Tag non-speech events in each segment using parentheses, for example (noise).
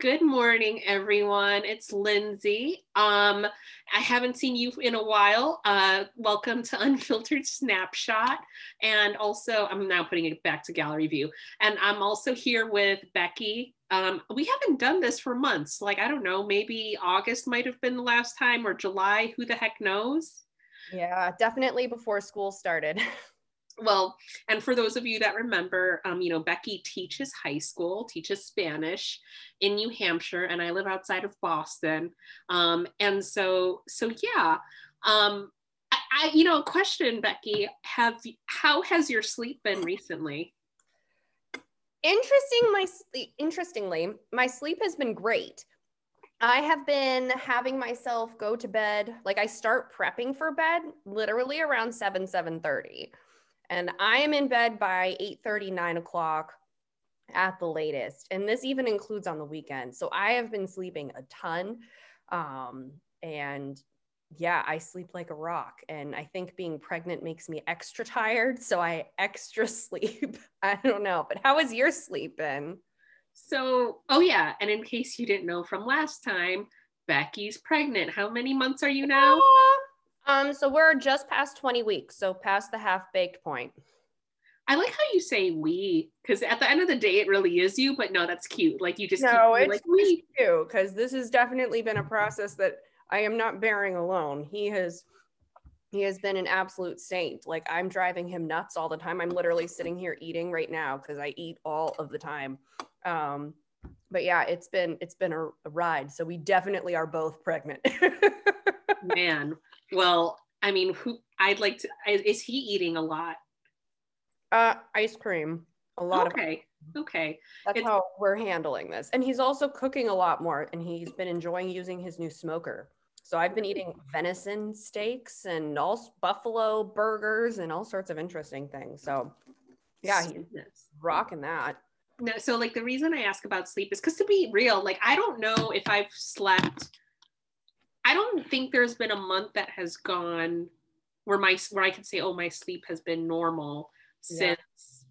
Good morning, everyone. It's Lindsay. Um, I haven't seen you in a while. Uh, welcome to (laughs) Unfiltered Snapshot. And also, I'm now putting it back to gallery view. And I'm also here with Becky. Um, we haven't done this for months. Like, I don't know, maybe August might have been the last time or July. Who the heck knows? Yeah, definitely before school started. (laughs) well, and for those of you that remember, um, you know, Becky teaches high school, teaches Spanish in New Hampshire, and I live outside of Boston. Um, and so, so yeah, um, I, I, you know, question, Becky, have how has your sleep been recently? Interesting, my interestingly, my sleep has been great. I have been having myself go to bed, like I start prepping for bed literally around 7, 7 30 and I am in bed by 8 30, 9 o'clock at the latest. And this even includes on the weekend. So I have been sleeping a ton. Um, and yeah, I sleep like a rock. And I think being pregnant makes me extra tired. So I extra (laughs) sleep. I don't know. But how has your sleep been? So, oh yeah. And in case you didn't know from last time, Becky's pregnant. How many months are you now? Um, so we're just past 20 weeks, so past the half baked point. I like how you say we, because at the end of the day, it really is you, but no, that's cute. Like you just no, it's like we too, because this has definitely been a process that I am not bearing alone. He has he has been an absolute saint. Like I'm driving him nuts all the time. I'm literally sitting here eating right now because I eat all of the time. Um, but yeah, it's been it's been a, a ride. So we definitely are both pregnant. (laughs) Man, well, I mean, who I'd like to is he eating a lot? Uh, ice cream. A lot okay. of okay. That's it's, how we're handling this. And he's also cooking a lot more and he's been enjoying using his new smoker. So I've been eating venison steaks and all buffalo burgers and all sorts of interesting things. So yeah, he's rocking that. No, so like the reason I ask about sleep is because to be real, like I don't know if I've slept I don't think there's been a month that has gone where my where I can say, oh, my sleep has been normal since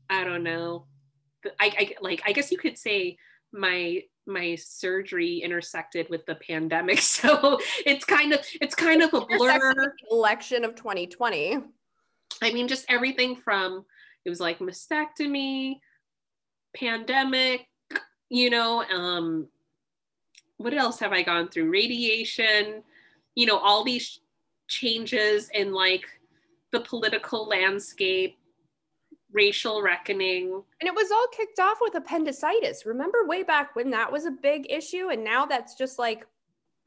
yeah. I don't know. I, I like I guess you could say my my surgery intersected with the pandemic (laughs) so it's kind of it's kind of a blur election of 2020 i mean just everything from it was like mastectomy pandemic you know um what else have I gone through? Radiation, you know, all these changes in like the political landscape, racial reckoning. And it was all kicked off with appendicitis. Remember way back when that was a big issue? And now that's just like,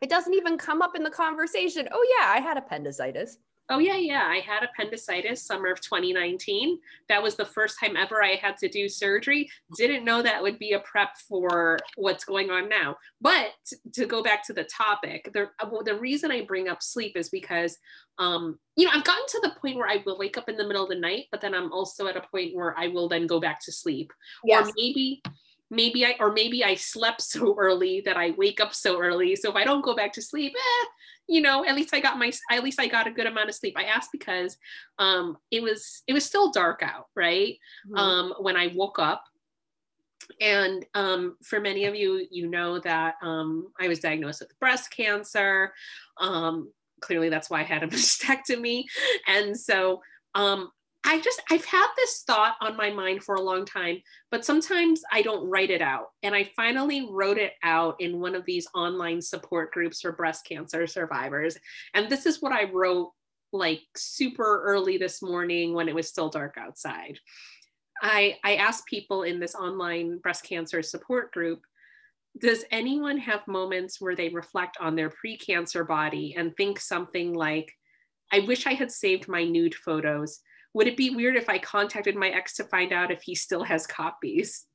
it doesn't even come up in the conversation. Oh, yeah, I had appendicitis. Oh, yeah, yeah. I had appendicitis summer of 2019. That was the first time ever I had to do surgery. Didn't know that would be a prep for what's going on now. But to go back to the topic, the, the reason I bring up sleep is because, um, you know, I've gotten to the point where I will wake up in the middle of the night, but then I'm also at a point where I will then go back to sleep. Yes. Or maybe maybe I or maybe I slept (laughs) so early that I wake up so early. So if I don't go back to sleep, eh, you know, at least I got my at least I got a good amount of sleep. I asked because um it was it was still dark out, right? Mm-hmm. Um when I woke up. And um, for many of you, you know that um, I was diagnosed with breast cancer. Um, clearly, that's why I had a (laughs) mastectomy. And so um, I just, I've had this thought on my mind for a long time, but sometimes I don't write it out. And I finally wrote it out in one of these online support groups for breast cancer survivors. And this is what I wrote like super early this morning when it was still dark outside. I, I asked people in this online breast cancer support group does anyone have moments where they reflect on their pre-cancer body and think something like i wish i had saved my nude photos would it be weird if I contacted my ex to find out if he still has copies?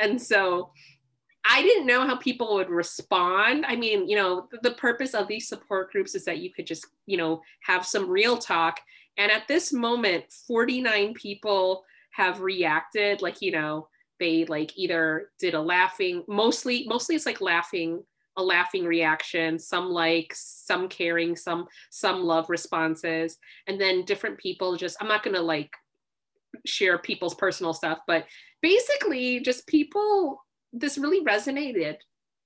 And so I didn't know how people would respond. I mean, you know, the, purpose of these support groups is that you could just, you know, have some real talk. And at this moment, 49 people have reacted like, you know, they like either did a laughing, mostly, mostly it's like laughing a laughing reaction some like some caring some some love responses. And then different people just i'm not going to like share people's personal stuff but basically just people this really resonated.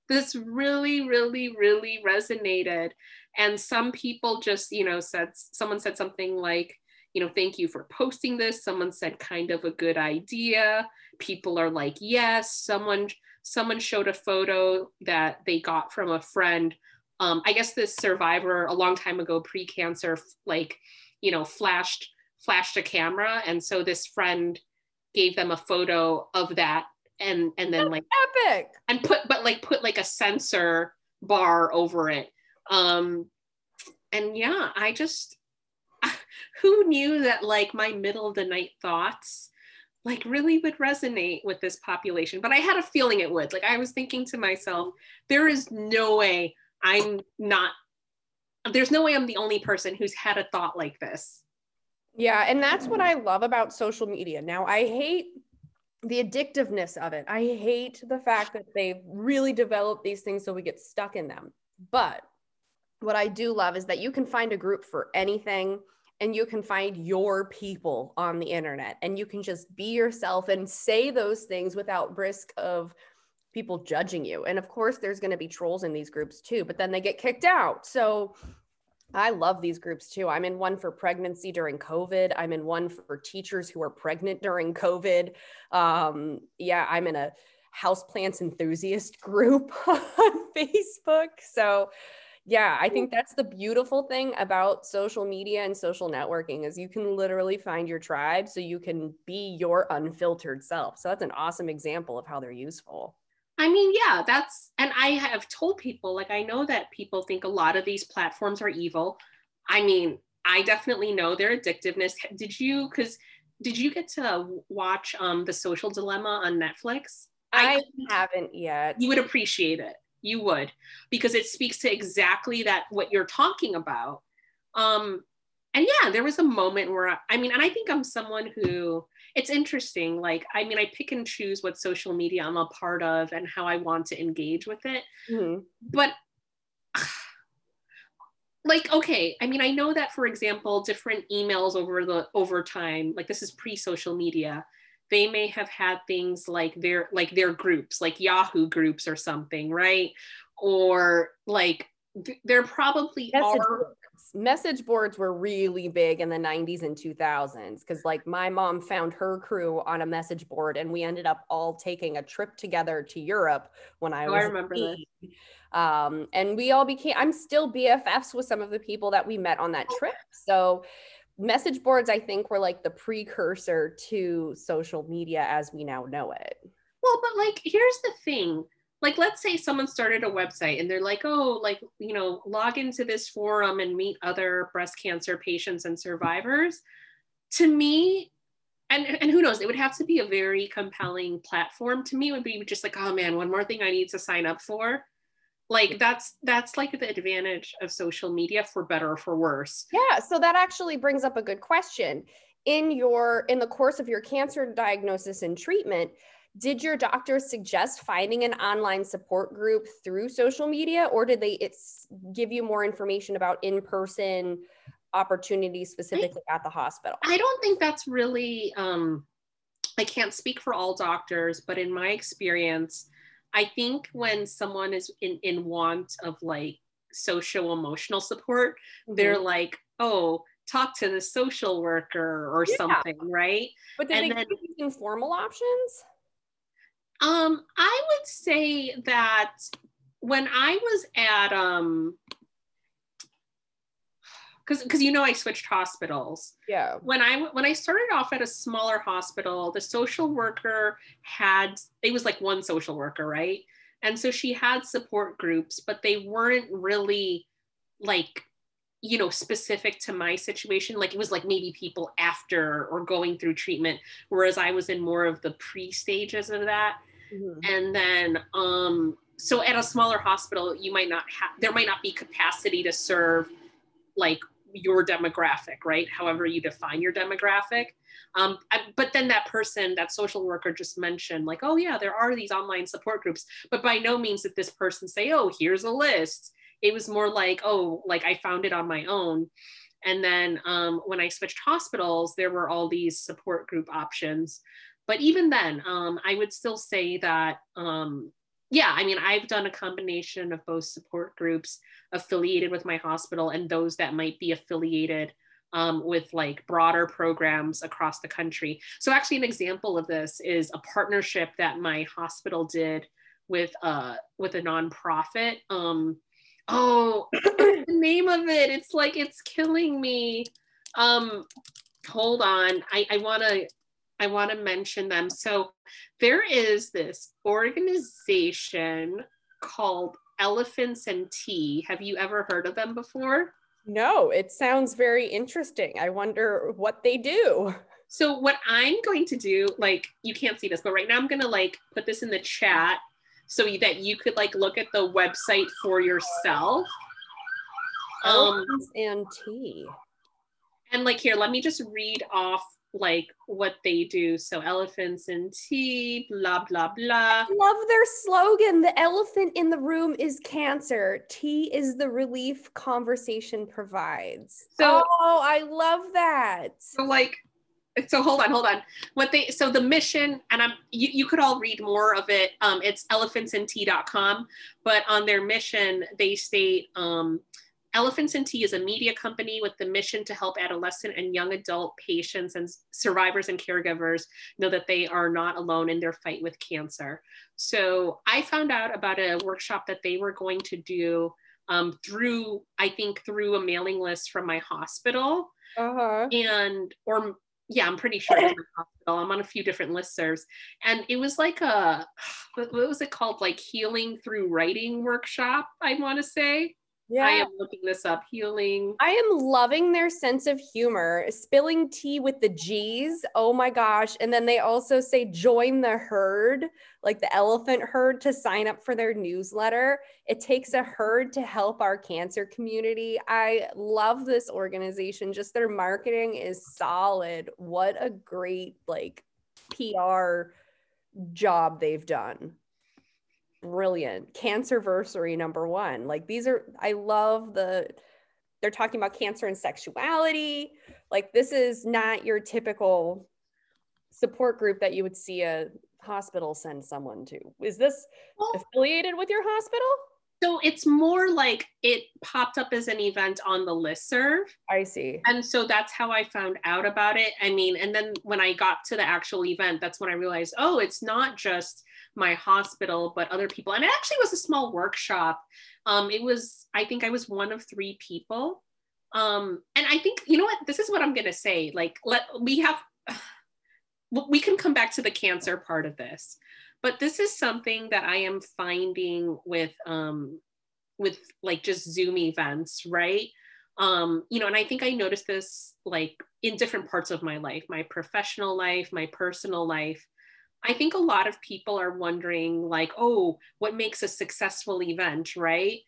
This really really really resonated. And some people just you know said someone said something like you know thank you for posting this. Someone said kind of a good idea. People are like yes. Someone someone showed a photo that they got from a friend um, i guess this survivor a long time ago pre-cancer like you know flashed flashed a camera. And so this friend gave them a photo of that and and then like epic. and put but like put like a censor bar over it. Um and yeah i just (laughs) who knew that like my middle of the night thoughts like really would resonate with this population but i had a feeling it would like i was thinking to myself there is no way i'm not there's no way i'm the only person who's had a thought like this yeah and that's what i love about social media now i hate the addictiveness of it. I hate the fact that they've really developed these things so we get stuck in them. But what I do love is that you can find a group for anything and you can find your people on the internet and you can just be yourself and say those things without risk of people judging you. And of course, there's going to be trolls in these groups too, but then they get kicked out. So I love these groups too. I'm in one for pregnancy during COVID. I'm in one for teachers who are pregnant during COVID. Um, yeah, I'm in a houseplants enthusiast (laughs) group on Facebook. So, yeah, I think that's the beautiful thing about social media and social networking is you can literally find your tribe so you can be your unfiltered self. So that's an awesome example of how they're useful. I mean, yeah, that's, and I have told people, like, I know that people think a lot of these platforms are evil. I mean, I definitely know their addictiveness. Did you, because did you get to watch um, The Social Dilemma on Netflix? I, I haven't yet. You would appreciate it. You would, because it speaks to exactly that, what you're talking about. Um, and yeah, there was a moment where, I mean, and I think I'm someone who, it's interesting. Like, I mean, I pick and choose what social media I'm a part of and how I want to engage with it. Mm-hmm. But (sighs) like okay i mean i know that for example different emails over the over time like this is pre-social media they may have had things like their like their groups like yahoo groups or something right? Or like there probably Message are message boards were really big in the 90s and 2000s because like my mom found her crew on a message board and we ended up all taking a trip together to europe when i oh, was i remember this. um, and we all became i'm still bffs with some of the people that we met on that trip. so message boards i think were like the precursor to social media as we now know it. Well but like here's the thing. Like let's say someone started a website and they're like oh like you know log into this forum and meet other breast cancer patients and survivors. To me and and who knows it would have to be a very compelling platform. To me would be just like oh man one more thing i need to sign up for like that's that's like the advantage of social media for better or for worse. Yeah so that actually brings up a good question. In your in the course of your cancer diagnosis and treatment did your doctor suggest finding an online support group through social media or did they it's give you more information about in-person opportunities specifically I, at the hospital? I don't think that's really um, i can't speak for all doctors but in my experience i think when someone is in, in want of like social emotional support mm-hmm. they're like oh talk to the social worker or yeah. something right but did and they then, you informal options um, I would say that when I was at um because because you know I switched hospitals. Yeah. When I when I started off at a smaller hospital, the social worker had it was like one social worker, right? And so she had support groups, but they weren't really like you know specific to my situation like it was like maybe people after or going through treatment whereas i was in more of the pre stages of that mm-hmm. and then um so at a smaller hospital you might not have there might not be capacity to serve like your demographic right? However you define your demographic. Um, but then that person that social worker just mentioned like oh yeah there are these online support groups. But by no means did this person say oh here's a list. It was more like oh like i found it on my own. And then um, when i switched hospitals there were all these support group options. But even then um, i would still say that um, yeah, I mean, I've done a combination of both support groups affiliated with my hospital and those that might be affiliated um, with like broader programs across the country. So, actually, an example of this is a partnership that my hospital did with uh, with a nonprofit. Um, oh, (coughs) the name of it? It's like it's killing me. Um, hold on, I, I want to I want to mention them. So there is this organization called Elephants and Tea. Have you ever heard of them before? No, it sounds very interesting. I wonder what they do. So what I'm going to do, like you can't see this, but right now I'm going to like put this in the chat so that you could like look at the website for yourself. Elephants um, and tea. And like here, let me just read off like what they do. So elephants and tea, blah blah blah. I Love their slogan. The elephant in the room is cancer. Tea is the relief conversation provides. So oh, I love that. So like so hold on hold on what they so the mission and i'm you, you could all read more of it um, it's elephantsandtea.com but on their mission they state um, Elephants and Tea is a media company with the mission to help adolescent and young adult patients and survivors and caregivers know that they are not alone in their fight with cancer. So I found out about a workshop that they were going to do um, through, I think, through a mailing list from my hospital. Uh-huh. And, or yeah, I'm pretty sure hospital. I'm on a few different listservs. And it was like a, what was it called? Like healing through writing workshop, I want to say. Yeah. I am looking this up. Healing. I am loving their sense of humor. Spilling tea with the G's. Oh my gosh. And then they also say join the herd, like the elephant herd to sign up for their newsletter. It takes a herd to help our cancer community. I love this organization. Just their marketing is solid. What a great like PR job they've done brilliant. Cancerversary number one. Like these are, I love the, they're talking about cancer and sexuality. Like this is not your typical support group that you would see a hospital send someone to. Is this well, affiliated with your hospital? So it's more like it popped up as an event on the list serve. I see. And so that's how I found out about it. I mean, and then when I got to the actual event, that's when I realized, oh, it's not just my hospital, but other people. And it actually was a small workshop. Um, it was, I think I was one of three people. Um, and I think, you know what, this is what I'm going to say. Like, let, we have, (sighs) we can come back to the cancer part of this, but this is something that I am finding with, um, with like just Zoom events, right? Um, you know, and I think I noticed this like in different parts of my life, my professional life, my personal life. I think a lot of people are wondering, like, oh, what makes a successful event, right?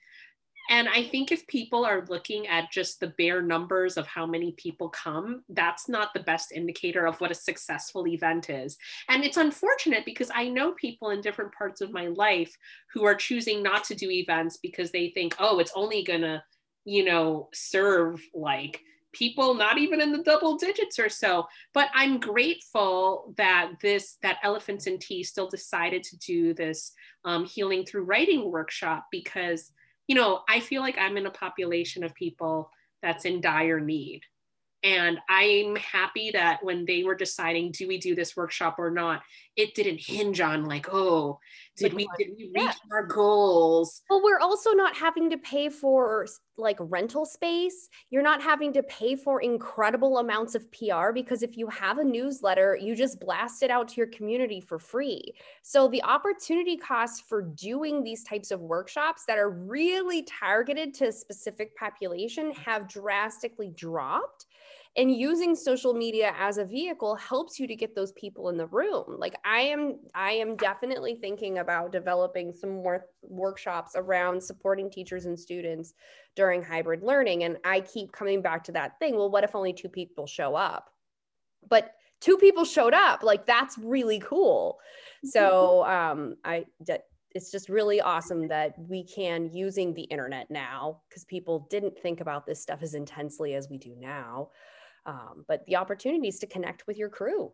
And I think if people are looking at just the bare numbers of how many people come, that's not the best indicator of what a successful event is. And it's unfortunate because I know people in different parts of my life who are choosing not to do events because they think, oh, it's only going to, you know, serve like people not even in the double digits or so. But i'm grateful that this that elephants and tea still decided to do this um, healing through writing workshop because you know i feel like i'm in a population of people that's in dire need and I'm happy that when they were deciding, do we do this workshop or not, it didn't hinge on like, oh, did we did we reach yeah. our goals? Well, we're also not having to pay for like rental space. You're not having to pay for incredible amounts of PR because if you have a newsletter, you just blast it out to your community for free. So the opportunity costs for doing these types of workshops that are really targeted to a specific population have drastically dropped and using social media as a vehicle helps you to get those people in the room. Like i am i am definitely thinking about developing some more workshops around supporting teachers and students during hybrid learning and i keep coming back to that thing well what if only two people show up? But two people showed up like that's really cool. So um i it's just really awesome that we can using the internet now because people didn't think about this stuff as intensely as we do now um, but the opportunities to connect with your crew.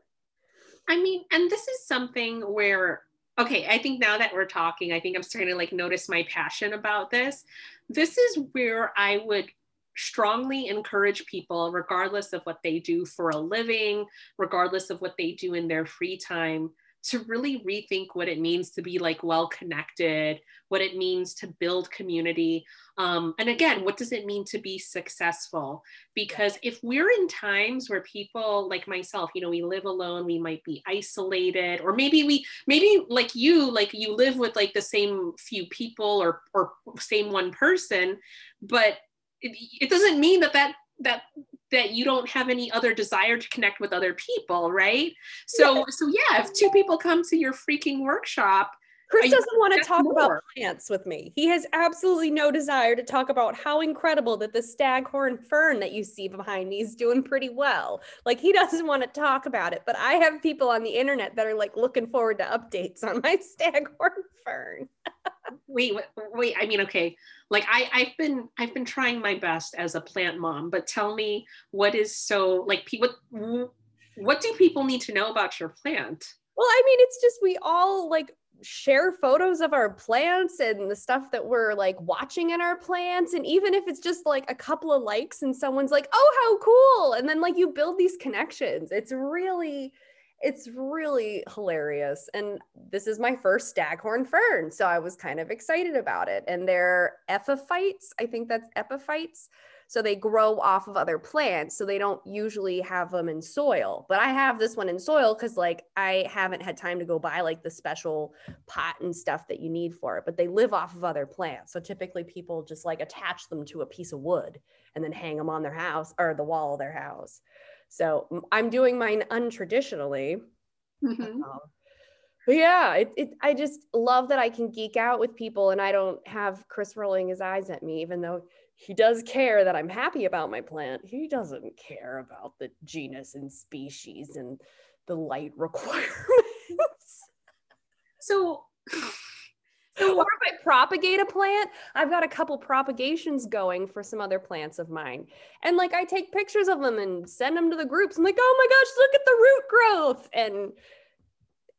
I mean, and this is something where okay, I think now that we're talking, I think I'm starting to like notice my passion about this. This is where I would strongly encourage people, regardless of what they do for a living, regardless of what they do in their free time, to really rethink what it means to be like well connected, what it means to build community. Um, and again, what does it mean to be successful? Because if we're in times where people like myself, you know, we live alone, we might be isolated, or maybe we, maybe like you, like you live with like the same few people or, or same one person, but it, it doesn't mean that that that that you don't have any other desire to connect with other people right so yeah. so yeah if two people come to your freaking workshop Chris doesn't want to talk more. about plants with me. He has absolutely no desire to talk about how incredible that the staghorn fern that you see behind me is doing pretty well. Like he doesn't want to talk about it, but I have people on the internet that are like looking forward to updates on my (laughs) staghorn fern. (laughs) wait, wait, I mean, okay. Like I, I've been, I've been trying my best as a plant mom, but tell me what is so like, what, what do people need to know about your plant? Well, I mean, it's just we all like share photos of our plants and the stuff that we're like watching in our plants and even if it's just like a couple of likes and someone's like oh how cool and then like you build these connections it's really it's really hilarious and this is my first staghorn fern so i was kind of excited about it and they're epiphytes i think that's epiphytes so they grow off of other plants. So they don't usually have them in soil. But I have this one in soil because like I haven't had time to go buy like the special pot and stuff that you need for it. But they live off of other plants. So typically people just like attach them to a piece of wood and then hang them on their house or the wall of their house. So I'm doing mine untraditionally. Mm-hmm. Um, but yeah, it, it, I just love that I can geek out with people and I don't have Chris rolling his eyes at me, even though he does care that I'm happy about my plant. He doesn't care about the genus and species and the light (laughs) requirements. so, so or if I propagate a plant, I've got a couple propagations going for some other plants of mine. And like I take pictures of them and send them to the groups. I'm like, oh my gosh, look at the root growth. And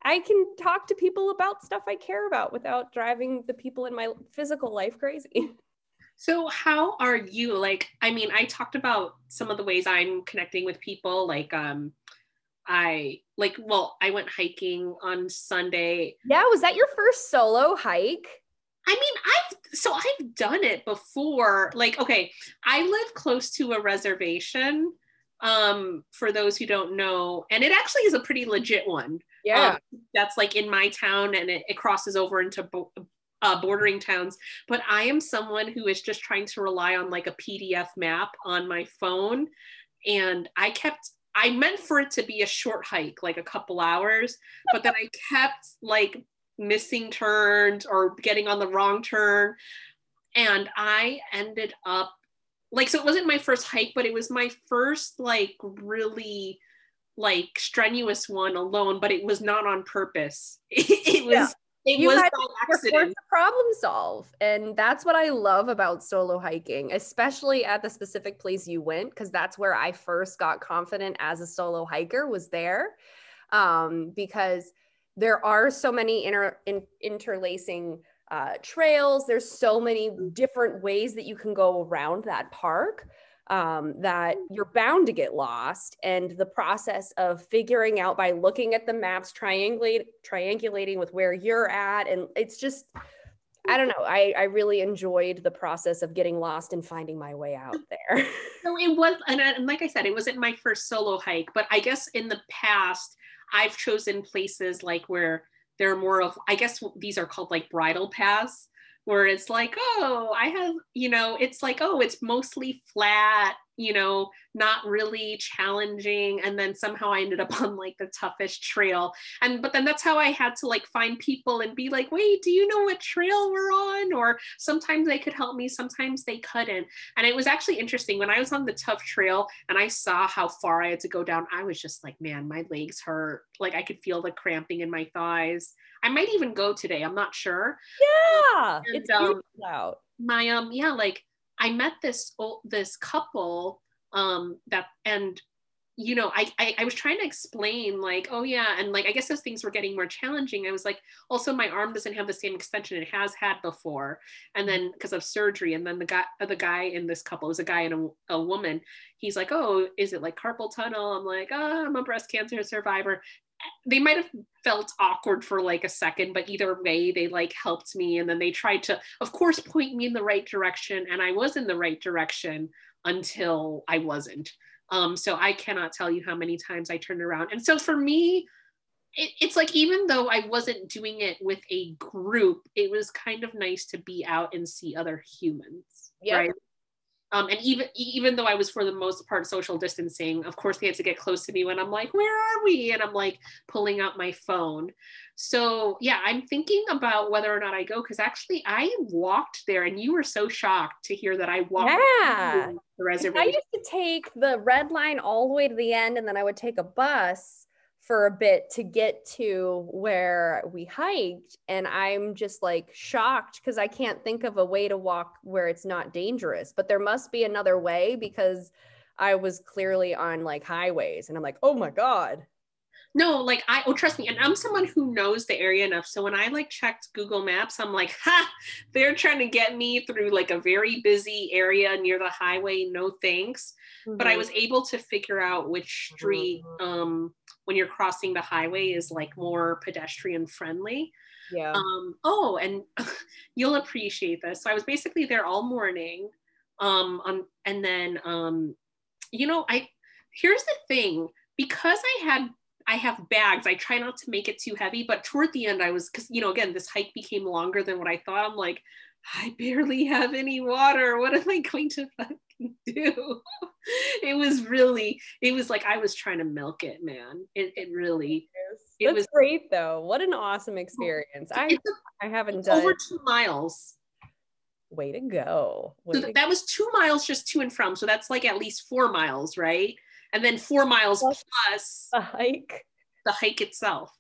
I can talk to people about stuff I care about without driving the people in my physical life crazy. (laughs) So, how are you? Like, I mean, I talked about some of the ways I'm connecting with people. Like, um, I like, well, I went hiking on Sunday. Yeah, was that your first solo hike? I mean, I've so I've done it before. Like, okay, I live close to a reservation. Um, for those who don't know, and it actually is a pretty legit one. Yeah, um, that's like in my town, and it, it crosses over into Bo- uh, bordering towns, but I am someone who is just trying to rely on like a PDF map on my phone. And I kept, I meant for it to be a short hike, like a couple hours, but then I kept like missing turns or getting on the wrong turn. And I ended up like, so it wasn't my first hike, but it was my first like really like strenuous one alone, but it was not on purpose. (laughs) it was yeah it you was had accident. to problem solve and that's what i love about solo hiking especially at the specific place you went because that's where i first got confident as a solo hiker was there. Um, because there are so many inter- in- interlacing uh, trails there's so many different ways that you can go around that park um, that you're bound to get lost. And the process of figuring out by looking at the maps, triangulate, triangulating with where you're at. And it's just, I don't know. I, I really enjoyed the process of getting lost and finding my way out there. (laughs) So it was, and, and like I said, it wasn't my first solo hike, but I guess in the past, I've chosen places like where there are more of, I guess these are called like bridle paths where it's like, oh, I have, you know, it's like, oh, it's mostly flat, you know, not really challenging. And then somehow I ended up (laughs) on like the toughest trail. And but then that's how I had to like find people and be like, wait, do you know what trail we're on? Or sometimes they could help me, sometimes they couldn't. And it was actually interesting when I was on the tough trail and I saw how far I had to go down. I was just like, man, my legs hurt. Like I could feel the cramping in my thighs. I might even go today. I'm not sure. Yeah, and, it's um, out. My um, yeah, like I met this old, this couple um that and you know, I, I, I was trying to explain like, oh yeah, and like I guess as things were getting more challenging, I was like, also my arm doesn't have the same extension it has had before, and then because of surgery, and then the guy the guy in this couple was a guy and a, a woman. He's like, oh, is it like carpal tunnel? I'm like, oh, I'm a breast cancer survivor. They might have felt awkward for like a second, but either way, they like helped me, and then they tried to, of course, point me in the right direction, and I was in the right direction until I wasn't um, so I cannot tell you how many times I turned around. And so for me, it, it's like even though I wasn't doing it with a group, it was kind of nice to be out and see other humans. Yep. Right. Um, and even even though I was for the most part social distancing, of course they had to get close to me when I'm like, "Where are we?" and I'm like pulling out my phone. So yeah, I'm thinking about whether or not I go because actually I walked there, and you were so shocked to hear that I walked. Yeah, the reservation. I used to take the red line all the way to the end, and then I would take a bus for a bit to get to where we hiked and i'm just like shocked because i can't think of a way to walk where it's not dangerous but there must be another way because i was clearly on like highways and i'm like oh my god no like i oh trust me and i'm someone who knows the area enough so when i like checked google maps i'm like ha they're trying to get me through like a very busy area near the highway no thanks mm-hmm. but i mm-hmm. was able to figure out which street mm-hmm. um when you're crossing the highway is like more pedestrian friendly. Yeah. Um, oh, and (laughs) you'll appreciate this. So I was basically there all morning. Um, on, and then, um, you know, I, here's the thing, because I had, I have bags, I try not to make it too heavy, but toward the end I was, cause you know, again, this hike became longer than what I thought. I'm like, I barely have any water. What am I going to fucking (laughs) do. it was really, it was like I was trying to milk it, man. It, it really, it That's was great though. What an awesome experience. I, I haven't done over two miles. Way to go. Way so to that go. was two miles just to and from. So that's like at least four miles, right? And then four miles plus, plus the hike. The hike itself.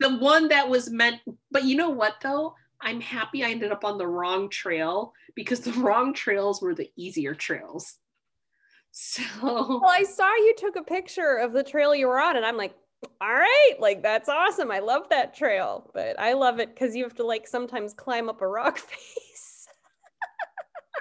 The one that was meant, but you know what though? I'm happy I ended up on the wrong trail because the (laughs) wrong trails were the easier trails. So, well, I saw you took a picture of the trail you were on, and I'm like, all right, like that's awesome. I love that trail, but I love it because you have to like sometimes climb up a rock (laughs) face.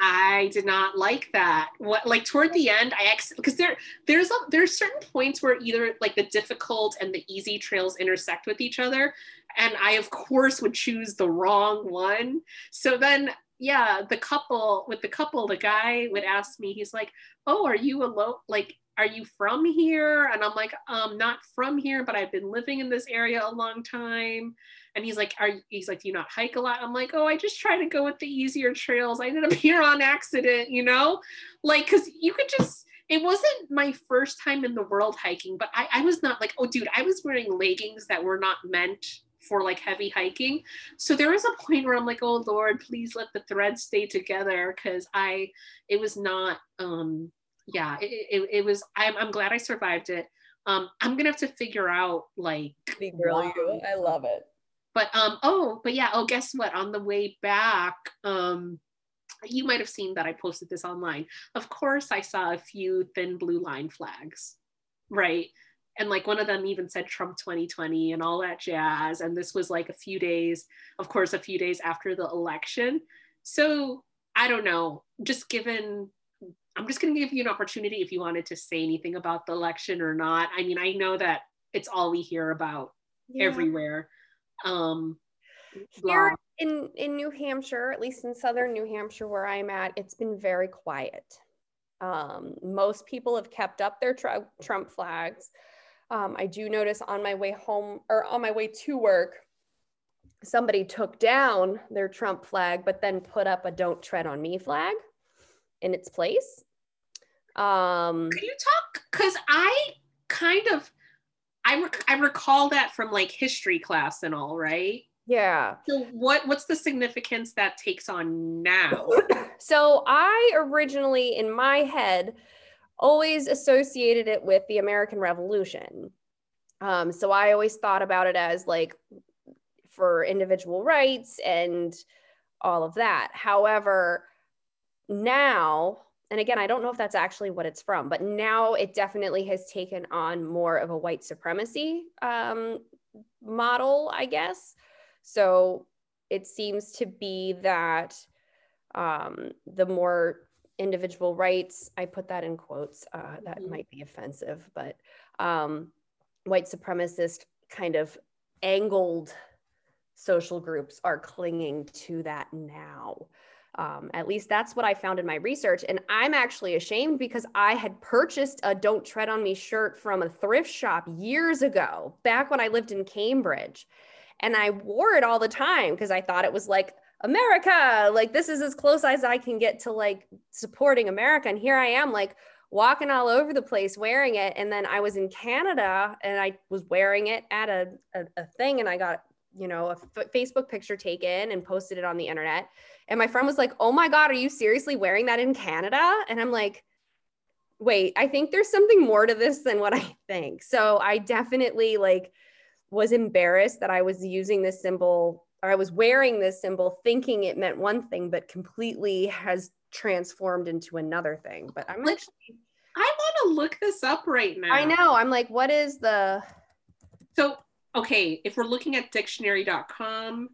I did not like that. What like toward the end, I ex because there there's a there's certain points where either like the difficult and the easy trails intersect with each other, and I of course would choose the wrong one. So then yeah, the couple with the couple, the guy would ask me, he's like, Oh, are you alone? Like, are you from here? And I'm like, um, not from here, but I've been living in this area a long time. And he's like, Are he's like, Do you not hike a lot? I'm like, Oh, I just try to go with the easier trails. I ended up (laughs) here on accident, you know? Like, cause you could just it wasn't my first time in the world hiking, but I, I was not like, oh dude, I was wearing leggings that were not meant for like heavy hiking. So there was a point where I'm like, oh Lord, please let the threads stay together because I, it was not, um, yeah, it, it, it was, I'm, I'm glad I survived it. Um, I'm gonna have to figure out like, really, I love it. But um, oh, but yeah, oh, guess what? On the way back, um, you might have seen that I posted this online. Of course, I saw a few thin blue line flags, right? and like one of them even said Trump 2020 and all that jazz. And this was like a few days, of course, a few days after the election. So I don't know, just given, I'm just going to give you an opportunity if you wanted to say anything about the election or not. I mean, I know that it's all we hear about yeah. everywhere. Um, Here in, in New Hampshire, at least in Southern New Hampshire, where I'm at, it's been very quiet. Um, most people have kept up their tr- Trump flags. Um, I do notice on my way home or on my way to work, somebody took down their Trump flag, but then put up a don't tread on me flag in its place. Um, Can you talk? Because I kind of, I, rec- I recall that from like history class and all, right? Yeah. So what what's the significance that takes on now? (coughs) so I originally in my head always associated it with the American Revolution. Um, so I always thought about it as like for individual rights and all of that. However, now and again, I don't know if that's actually what it's from, but now it definitely has taken on more of a white supremacy um, model, I guess. So it seems to be that um, the more individual rights, I put that in quotes, uh, that mm-hmm. might be offensive, but um, white supremacist kind of angled social groups are clinging to that now. Um, at least that's what I found in my research. And I'm actually ashamed because I had purchased a Don't Tread on Me shirt from a thrift shop years ago, back when I lived in Cambridge. And I wore it all the time because I thought it was like, America, like this is as close as I can get to like supporting America. And here I am, like walking all over the place wearing it. And then I was in Canada and I was wearing it at a, a, a thing and I got, you know, a f- Facebook picture taken and posted it on the internet. And my friend was like, Oh my God, are you seriously wearing that in Canada? And I'm like, Wait, I think there's something more to this than what I think. So I definitely like was embarrassed that I was using this symbol or I was wearing this symbol thinking it meant one thing, but completely has transformed into another thing. But I'm actually I want to look this up right now. I know. I'm like, what is the so okay, if we're looking at dictionary.com,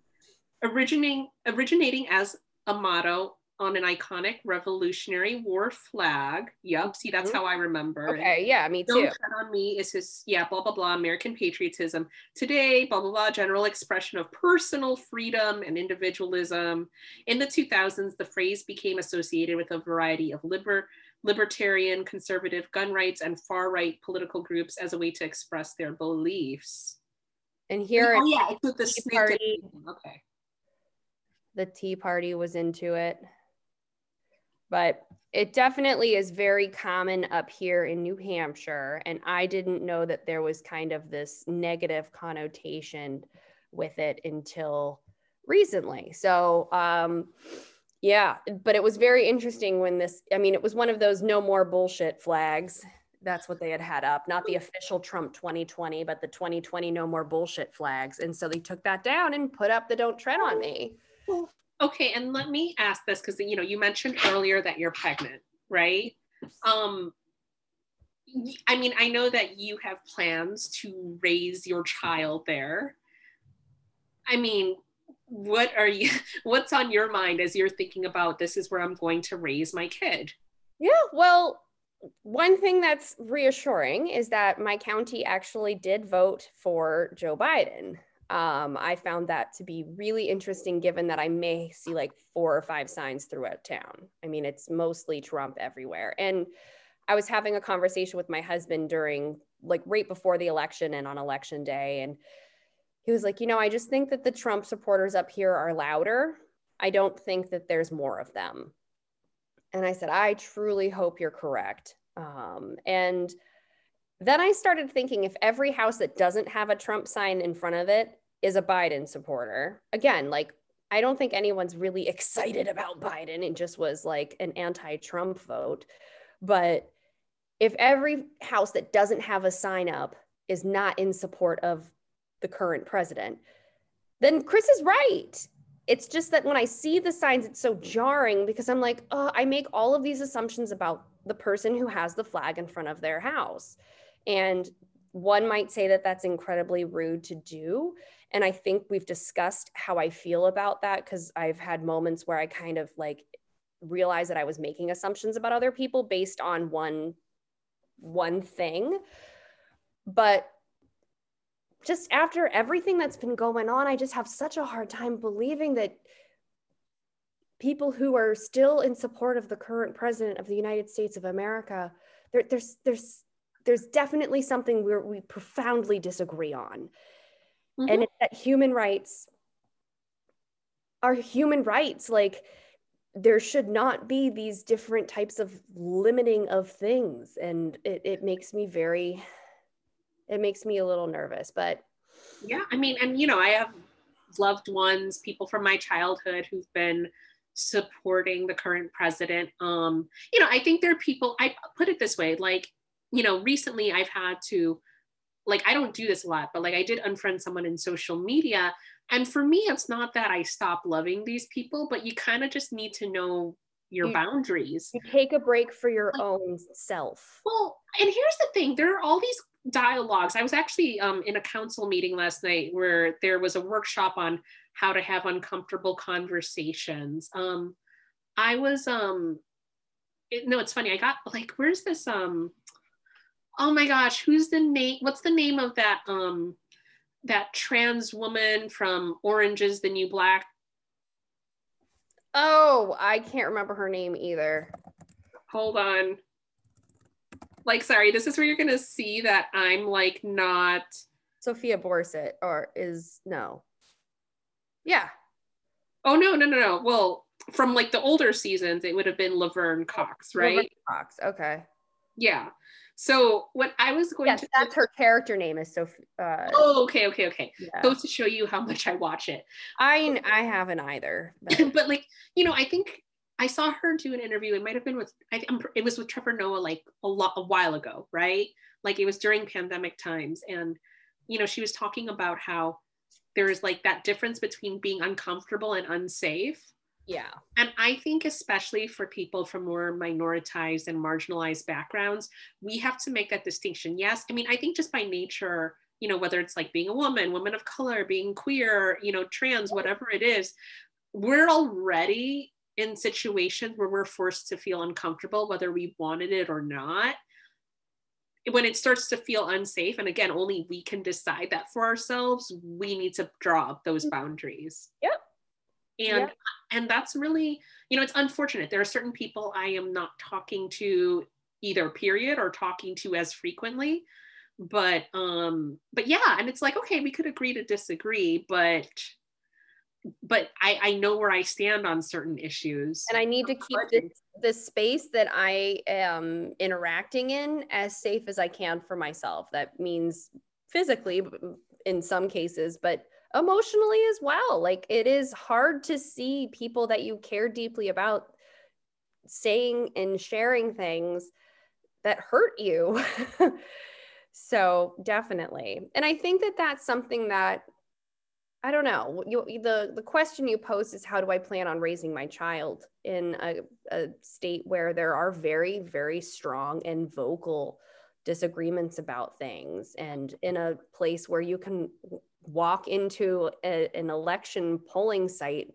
originating originating as a motto on an iconic Revolutionary War flag. Yep. See, that's mm-hmm. how I remember. Okay. Yeah, me too. Don't tread on me is his, yeah, blah, blah, blah, American patriotism. Today, blah, blah, blah, general expression of personal freedom and individualism. In the 2000s, the phrase became associated with a variety of liber, libertarian, conservative gun rights, and far right political groups as a way to express their beliefs. And here, oh, yeah, it's with the snake. Party. Okay the Tea Party was into it. But it definitely is very common up here in New Hampshire. And I didn't know that there was kind of this negative connotation with it until recently. So, um, yeah, but it was very interesting when this, I mean, it was one of those no more bullshit flags. That's what they had had up, not the official Trump 2020, but the 2020 no more bullshit flags. And so they took that down and put up the don't tread on me. Okay, and let me ask this because you know you mentioned earlier that you're pregnant, right? Um, I mean, I know that you have plans to raise your child there. I mean, what are you (laughs) what's on your mind as you're thinking about this is where I'm going to raise my kid? Yeah, well, one thing that's reassuring is that my county actually did vote for Joe Biden um, I found that to be really interesting given that I may see like four or five signs throughout town. I mean, it's mostly Trump everywhere. And I was having a conversation with my husband during like right before the election and on election day. And he was like, you know, I just think that the Trump supporters up here are louder. I don't think that there's more of them. And I said, I truly hope you're correct. Um, and then I started thinking if every house that doesn't have a Trump sign in front of it is a Biden supporter, again, like I don't think anyone's really (laughs) excited about Biden. It just was like an anti Trump vote. But if every house that doesn't have a sign up is not in support of the current president, then Chris is right. It's just that when I see the signs, it's so jarring because I'm like, oh, I make all of these assumptions about the person who has the flag in front of their house. And one might say that that's incredibly rude to do. And I think we've discussed how I feel about that because I've had moments where I kind of like realized that I was making assumptions about other people based on one one thing. But just after everything that's been going on, I just have such a hard time believing that people who are still in support of the current president of the United States of America, there, there's there's there's definitely something where we profoundly disagree on. Mm-hmm. And it's that human rights are human rights. Like there should not be these different types of limiting of things. And it, it makes me very, it makes me a little nervous, but yeah, I mean, and you know, I have loved ones, people from my childhood who've been supporting the current president. Um, you know, I think there are people, I put it this way, like you know, recently I've had to, like, I don't do this a lot, but like I did unfriend someone in social media. And for me, it's not that I stop loving these people, but you kind of just need to know your You- boundaries. You take a break for your own self. Well, and here's the thing there are all these dialogues. I was actually um, in a council meeting last night where there was a workshop on how to have uncomfortable conversations. Um, I was, um, it, no, it's funny. I got like, where's this? Um, oh my gosh, who's the name? What's the name of that? Um, that trans woman from Orange is the New Black. Oh, I can't remember her name either. Hold on. Like, sorry, this is where you're gonna see that I'm like not. Sophia Burset, or is no. Yeah. Oh no, no, no, no. Well, from like the older seasons, it would have been Laverne Cox, right? Laverne Cox. Okay. Yeah. So what I was going Yes, to that's her character name is Sophia. Uh, Oh, okay, okay, okay. yeah. Goes to show you how much I watch it. I I haven't either. but- (laughs) but like, you know, I think I saw her do an interview. It might have been with I I'm, it was with Trevor Noah like a lot a while ago, right? Like it was during pandemic times, and you know, she was talking about how there's like that difference between being uncomfortable and unsafe. Yeah. And I think, especially for people from more minoritized and marginalized backgrounds, we have to make that distinction. Yes, I mean, I think just by nature, you know, whether it's like being a woman, woman of color, being queer, you know, trans, whatever it is, we're already in situations where we're forced to feel uncomfortable, whether we wanted it or not. When it starts to feel unsafe, and again, only we can decide that for ourselves, we need to draw up those mm. boundaries. Yep. And Yep. and that's really you know it's unfortunate there are certain people i am not talking to either period or talking to as frequently but um but yeah and it's like okay we could agree to disagree but but i i know where i stand on certain issues And I need to keep this, this space that I am interacting in as safe as I can for myself. That means physically in some cases, but emotionally as well. Like it is hard to see people that you care deeply about saying and sharing things that hurt you. (laughs) so definitely. And I think that that's something that I don't know. You, the the question you posed is how do I plan on raising my child in a, a state where there are very very strong and vocal disagreements about things, and in a place where you can walk into a, an election polling site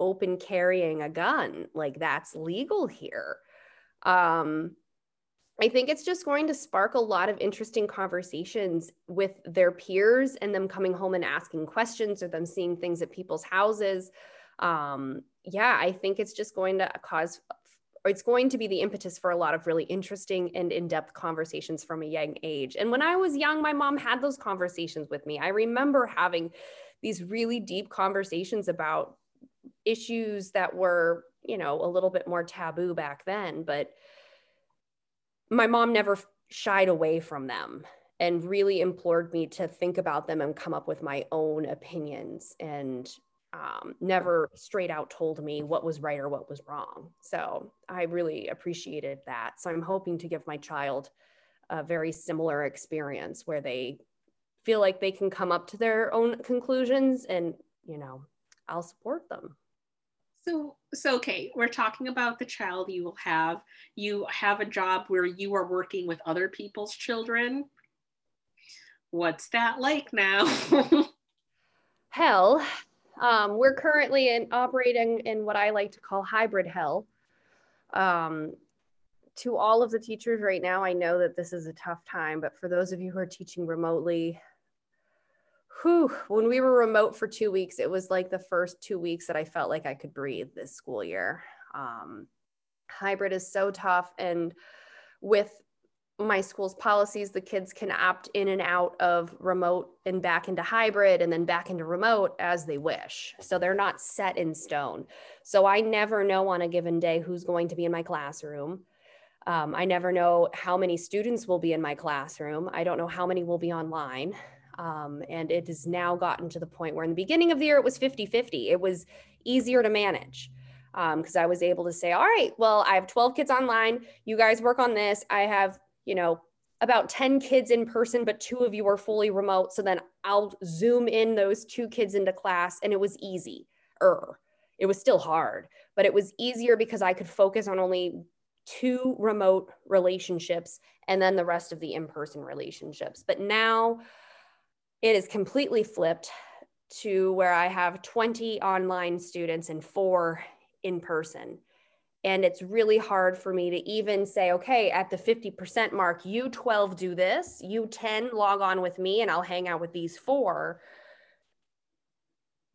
open carrying a gun like that's legal here. Um, I think it's just going to spark a lot of interesting conversations with their peers and them coming home and asking questions or them seeing things at people's houses. Um, yeah, I think it's just going to cause, it's going to be the impetus for a lot of really interesting and in depth conversations from a young age. And when I was young, my mom had those conversations with me. I remember having these really deep conversations about issues that were, you know, a little bit more taboo back then, but my mom never shied away from them and really implored me to think about them and come up with my own opinions and um, never straight out told me what was right or what was wrong. So I really appreciated that. So I'm hoping to give my child a very similar experience where they feel like they can come up to their own conclusions and, you know, I'll support them. so so okay we're talking about the child you will have you have a job where you are working with other people's children what's that like now (laughs) hell. Um, we're currently in operating in what I like to call hybrid hell. Um, to all of the teachers right now, I know that this is a tough time, but for those of you who are teaching remotely, whew, when we were remote for two weeks, it was like the first two weeks that I felt like I could breathe this school year. Um, hybrid is so tough. And with my school's policies, the kids can opt in and out of remote and back into hybrid and then back into remote as they wish. So they're not set in stone. So I never know on a given day who's going to be in my classroom. Um, I never know how many students will be in my classroom. I don't know how many will be online. Um, and it has now gotten to the point where in the beginning of the year, it was 50 50. It was easier to manage because I was able to say, all right, well, I have 12 kids online. You guys work on this. I have you know, about 10 kids in person, but two of you are fully remote. So then I'll zoom in those two kids into class and it was easy. Er. it was still hard, but it was easier because I could focus on only two remote relationships and then the rest of the in person relationships. But now it is completely flipped to where I have 20 online students and four in person. And it's really hard for me to even say, okay, at the 50% mark, you 12 do this, you 10 log on with me, and I'll hang out with these four.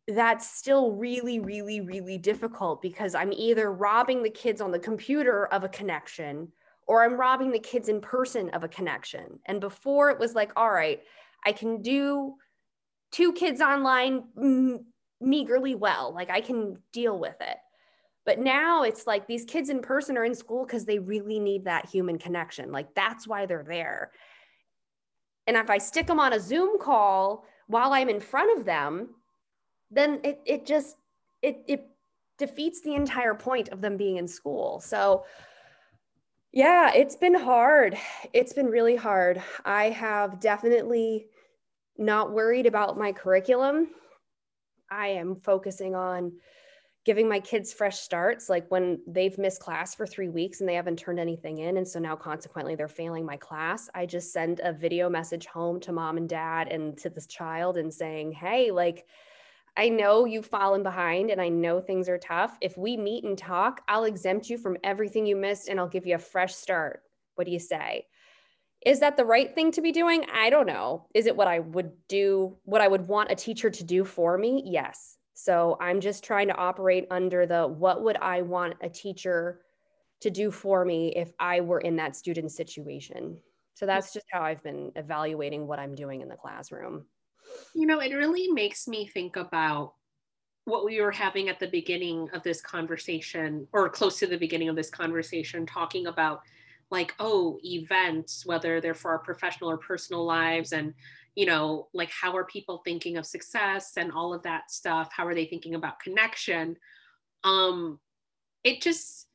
That's still really, really, really difficult because I'm either robbing the kids on the computer of a connection or I'm robbing the kids in person of a connection. And before it was like, all right, I can do two kids online meagerly well, like I can deal with it. But now it's like these kids in person are in school because they really need that human connection. Like that's why they're there. And if I stick them on a Zoom call while I'm in front of them, then it, it just it it defeats the entire point of them being in school. So yeah, it's been hard. It's been really hard. I have definitely not worried about my curriculum. I am focusing on giving my kids fresh starts like when they've missed class for three weeks and they haven't turned anything in and so now consequently they're failing my class i just send a video message home to mom and dad and to this child and saying hey like i know you've fallen behind and i know things are tough. If we meet and talk i'll exempt you from everything you missed and i'll give you a fresh start. What do you say? Is that the right thing to be doing? I don't know. Is it what i would do what i would want a teacher to do for me? Yes so I'm just trying to operate under the what would I want a teacher to do for me if I were in that student situation. So that's just how I've been evaluating what I'm doing in the classroom. You know, it really makes me think about what we were having at the beginning of this conversation, or close to the beginning of this conversation, talking about like, oh, events, whether they're for our professional or personal lives, and you know, like how are people thinking of success and all of that stuff? How are they thinking about connection? Um, it just,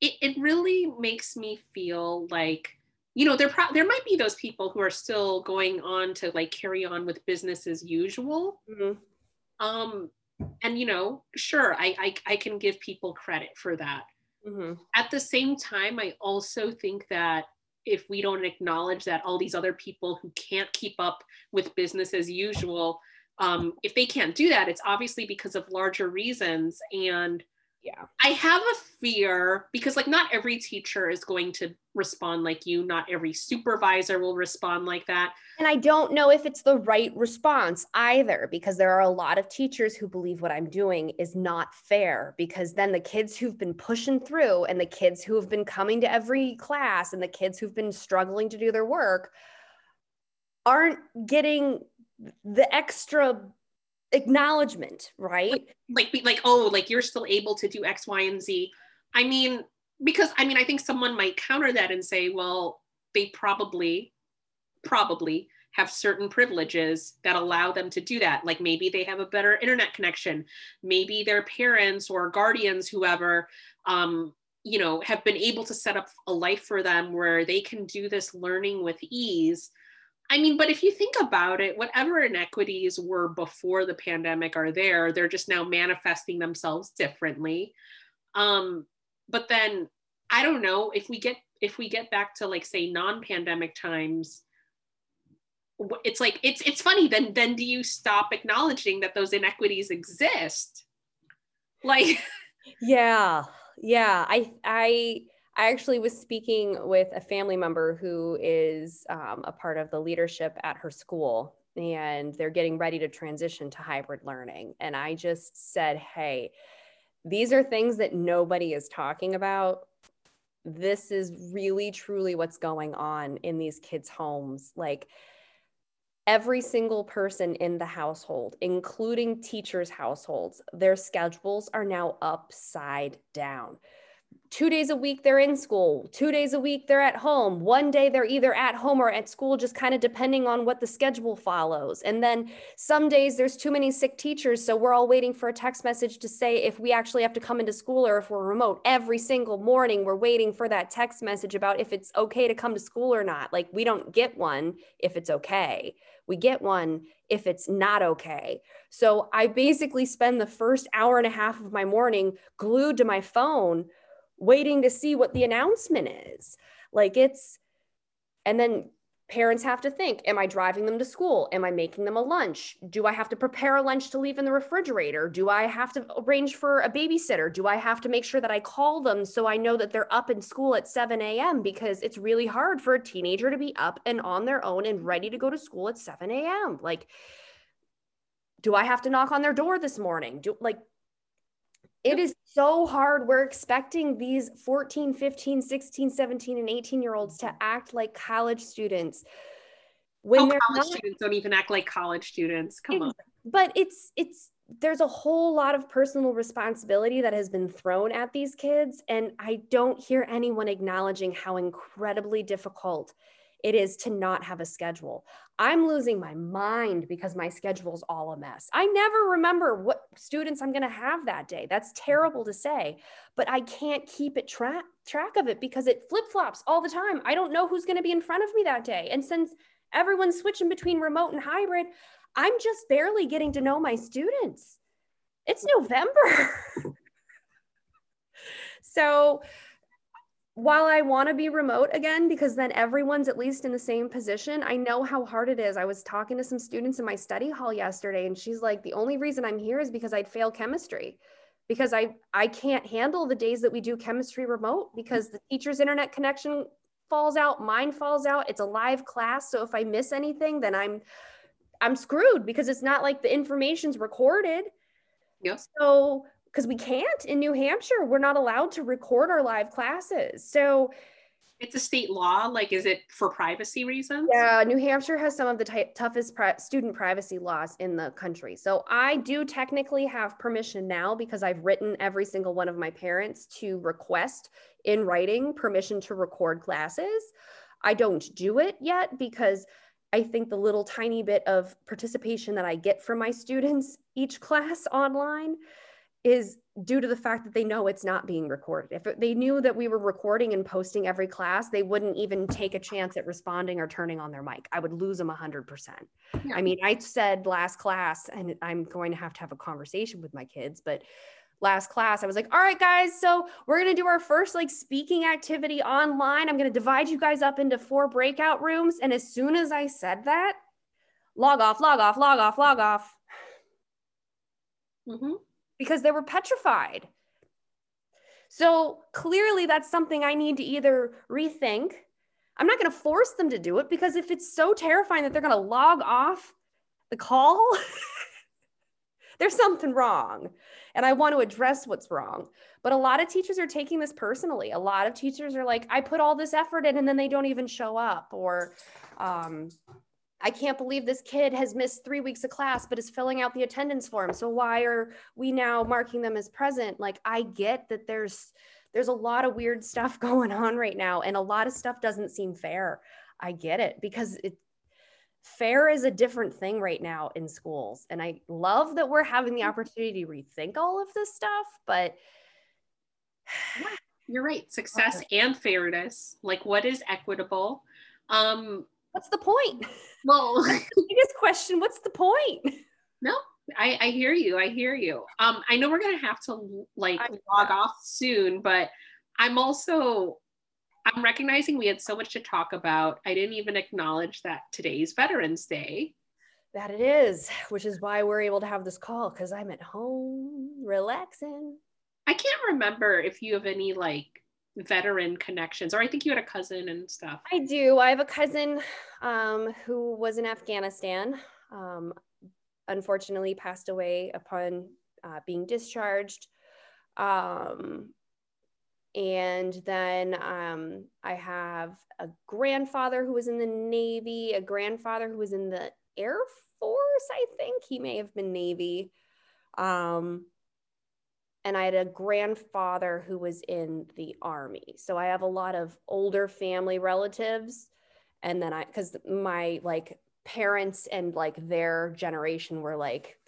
it, it really makes me feel like, you know, there pro- there might be those people who are still going on to like carry on with business as usual. Mm-hmm. Um, and you know, sure, I, I I can give people credit for that. Mm-hmm. At the same time, I also think that if we don't acknowledge that all these other people who can't keep up with business as usual um, if they can't do that it's obviously because of larger reasons. And yeah. I have a fear because like not every teacher is going to respond like you. Not every supervisor will respond like that. And i don't know if it's the right response either because there are a lot of teachers who believe what i'm doing is not fair because then the kids who've been pushing through and the kids who have been coming to every class and the kids who've been struggling to do their work aren't getting the extra acknowledgement, right? Like, like, like, oh, like you're still able to do X, Y, and Z. I mean, because I mean, I think someone might counter that and say, well, they probably, probably have certain privileges that allow them to do that. Like maybe they have a better internet connection. Maybe their parents or guardians, whoever, um, you know, have been able to set up a life for them where they can do this learning with ease I mean, but if you think about it, whatever inequities were before the pandemic are there, they're just now manifesting themselves differently. Um, but then I don't know if we get if we get back to like say non-pandemic times, it's like it's it's funny. Then then do you stop acknowledging that those inequities exist? Like, (laughs) yeah, yeah. I I I actually was speaking with a family member who is um, a part of the leadership at her school, and they're getting ready to transition to hybrid learning. And I just said, hey, these are things that nobody is talking about. This is really, truly what's going on in these kids' homes. Like, every single person in the household, including teachers' households, their schedules are now upside down two days a week they're in school, two days a week they're at home. One day they're either at home or at school, just kind of depending on what the schedule follows. And then some days there's too many sick teachers. So we're all waiting for a text message to say if we actually have to come into school or if we're remote. Every single morning, we're waiting for that text message about if it's okay to come to school or not. Like we don't get one if it's okay. We get one if it's not okay. So I basically spend the first hour and a half of my morning glued to my phone waiting to see what the announcement is. Like it's, and then parents have to think Am I driving them to school? Am I making them a lunch? Do I have to prepare a lunch to leave in the refrigerator? Do I have to arrange for a babysitter? Do I have to make sure that I call them so I know that they're up in school at 7 a.m.? Because it's really hard for a teenager to be up and on their own and ready to go to school at 7 a.m. Like, do I have to knock on their door this morning? Do like it is so hard. We're expecting these 14, 15, 16, 17, and 18 year olds to act like college students. When oh, college not, students don't even act like college students. Come on. But it's, it's, there's a whole lot of personal responsibility that has been thrown at these kids. And I don't hear anyone acknowledging how incredibly difficult it is to not have a schedule. I'm losing my mind because my schedule's all a mess. I never remember what students I'm going to have that day. That's terrible to say, but I can't keep it track track of it because it flip-flops all the time. I don't know who's going to be in front of me that day. And since everyone's switching between remote and hybrid, I'm just barely getting to know my students. It's November. (laughs) so while I want to be remote again, because then everyone's at least in the same position, I know how hard it is. I was talking to some students in my study hall yesterday, and she's like, the only reason I'm here is because I'd fail chemistry because I, I can't handle the days that we do chemistry remote because the teacher's internet connection falls out, mine falls out. It's a live class. So if I miss anything, then I'm I'm screwed because it's not like the information's recorded. Yeah. So because we can't in New Hampshire. We're not allowed to record our live classes. So it's a state law. Like, is it for privacy reasons? Yeah, New Hampshire has some of the t- toughest pri- student privacy laws in the country. So I do technically have permission now because I've written every single one of my parents to request in writing permission to record classes. I don't do it yet because I think the little tiny bit of participation that I get from my students each class (laughs) online is due to the fact that they know it's not being recorded. If they knew that we were recording and posting every class, they wouldn't even take a chance at responding or turning on their mic. I would lose them 100%. Yeah. I mean, I said last class, and I'm going to have to have a conversation with my kids, but last class, I was like, all right, guys, so we're going to do our first like speaking activity online. I'm going to divide you guys up into four breakout rooms. And as soon as I said that, log off, log off, log off, log off. Mm-hmm because they were petrified. So clearly, that's something I need to either rethink. I'm not going to force them to do it because if it's so terrifying that they're going to log off the call, (laughs) there's something wrong. And I want to address what's wrong. But a lot of teachers are taking this personally. A lot of teachers are like, I put all this effort in and then they don't even show up. Or, um, I can't believe this kid has missed three weeks of class, but is filling out the attendance form. So why are we now marking them as present? Like I get that there's there's a lot of weird stuff (laughs) going on right now, and a lot of stuff doesn't seem fair. I get it because it fair is a different thing right now in schools. And I love that we're having the opportunity to rethink all of this stuff, but (sighs) you're right. Success and fairness. Like what is equitable? Um, what's the point? (laughs) Well, (laughs) the biggest question, what's the point? No, I, I hear you. I hear you. Um, I know we're gonna have to like log off soon, but I'm also I'm recognizing we had so much to talk about. I didn't even acknowledge that today's Veterans Day. That it is, which is why we're able to have this call because I'm at home relaxing. I can't remember if you have any like veteran connections or i think you had a cousin and stuff. I do. I have a cousin um, who was in afghanistan um, unfortunately passed away upon uh, being discharged. Um, and then um, i have a grandfather who was in the navy a grandfather who was in the air force i think. He may have been navy. Um, and I had a grandfather who was in the army. So I have a lot of older family relatives. And then I, because my like parents and like their generation were like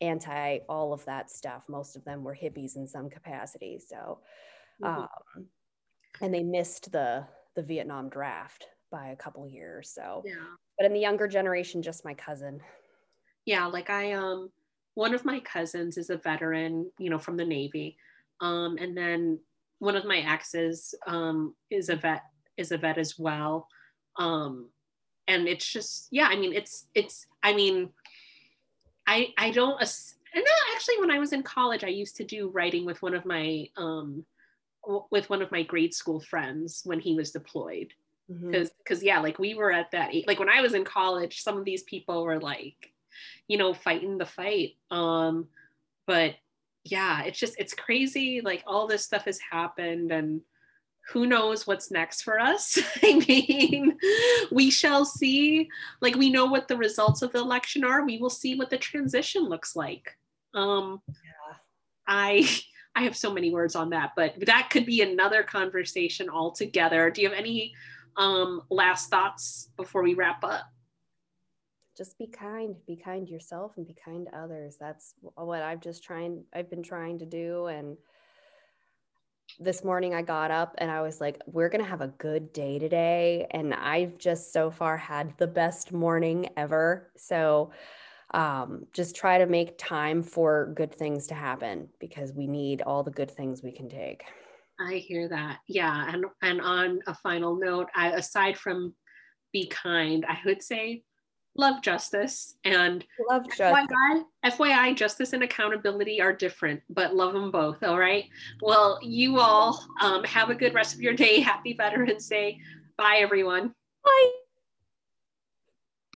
anti all of that stuff. Most of them were hippies in some capacity. So, mm-hmm. um, and they missed the the Vietnam draft by a couple years. So, yeah. But in the younger generation, just my cousin. Yeah, like I um one of my cousins is a veteran, you know, from the Navy. Um, and then one of my exes um, is a vet is a vet as well. Um, and it's just, yeah, I mean, it's, it's, I mean, I, I don't, no, actually, when I was in college, I used to do writing with one of my, um, with one of my grade school friends when he was deployed. Because, mm-hmm. because yeah, like we were at that, like when I was in college, some of these people were like, you know, fighting the fight. Um, but yeah, it's just it's crazy. Like all this stuff has happened and who knows what's next for us (laughs) i mean we shall see like we know what the results of the election are we will see what the transition looks like um yeah. i (laughs) i have so many words on that but that could be another conversation altogether do you have any um last thoughts before we wrap up just be kind be kind to yourself and be kind to others. That's what i've just trying i've been trying to do and this morning i got up and i was like we're going to have a good day today and i've just so far had the best morning ever. So um, just try to make time for good things to happen because we need all the good things we can take. I hear that. Yeah and and on a final note I, aside from be kind i would say love justice and love justice. FYI, FYI, justice and accountability are different, but love them both. All right. Well, you all um, have a good rest of your day. (laughs) Happy Veterans Day. Bye, everyone. Bye.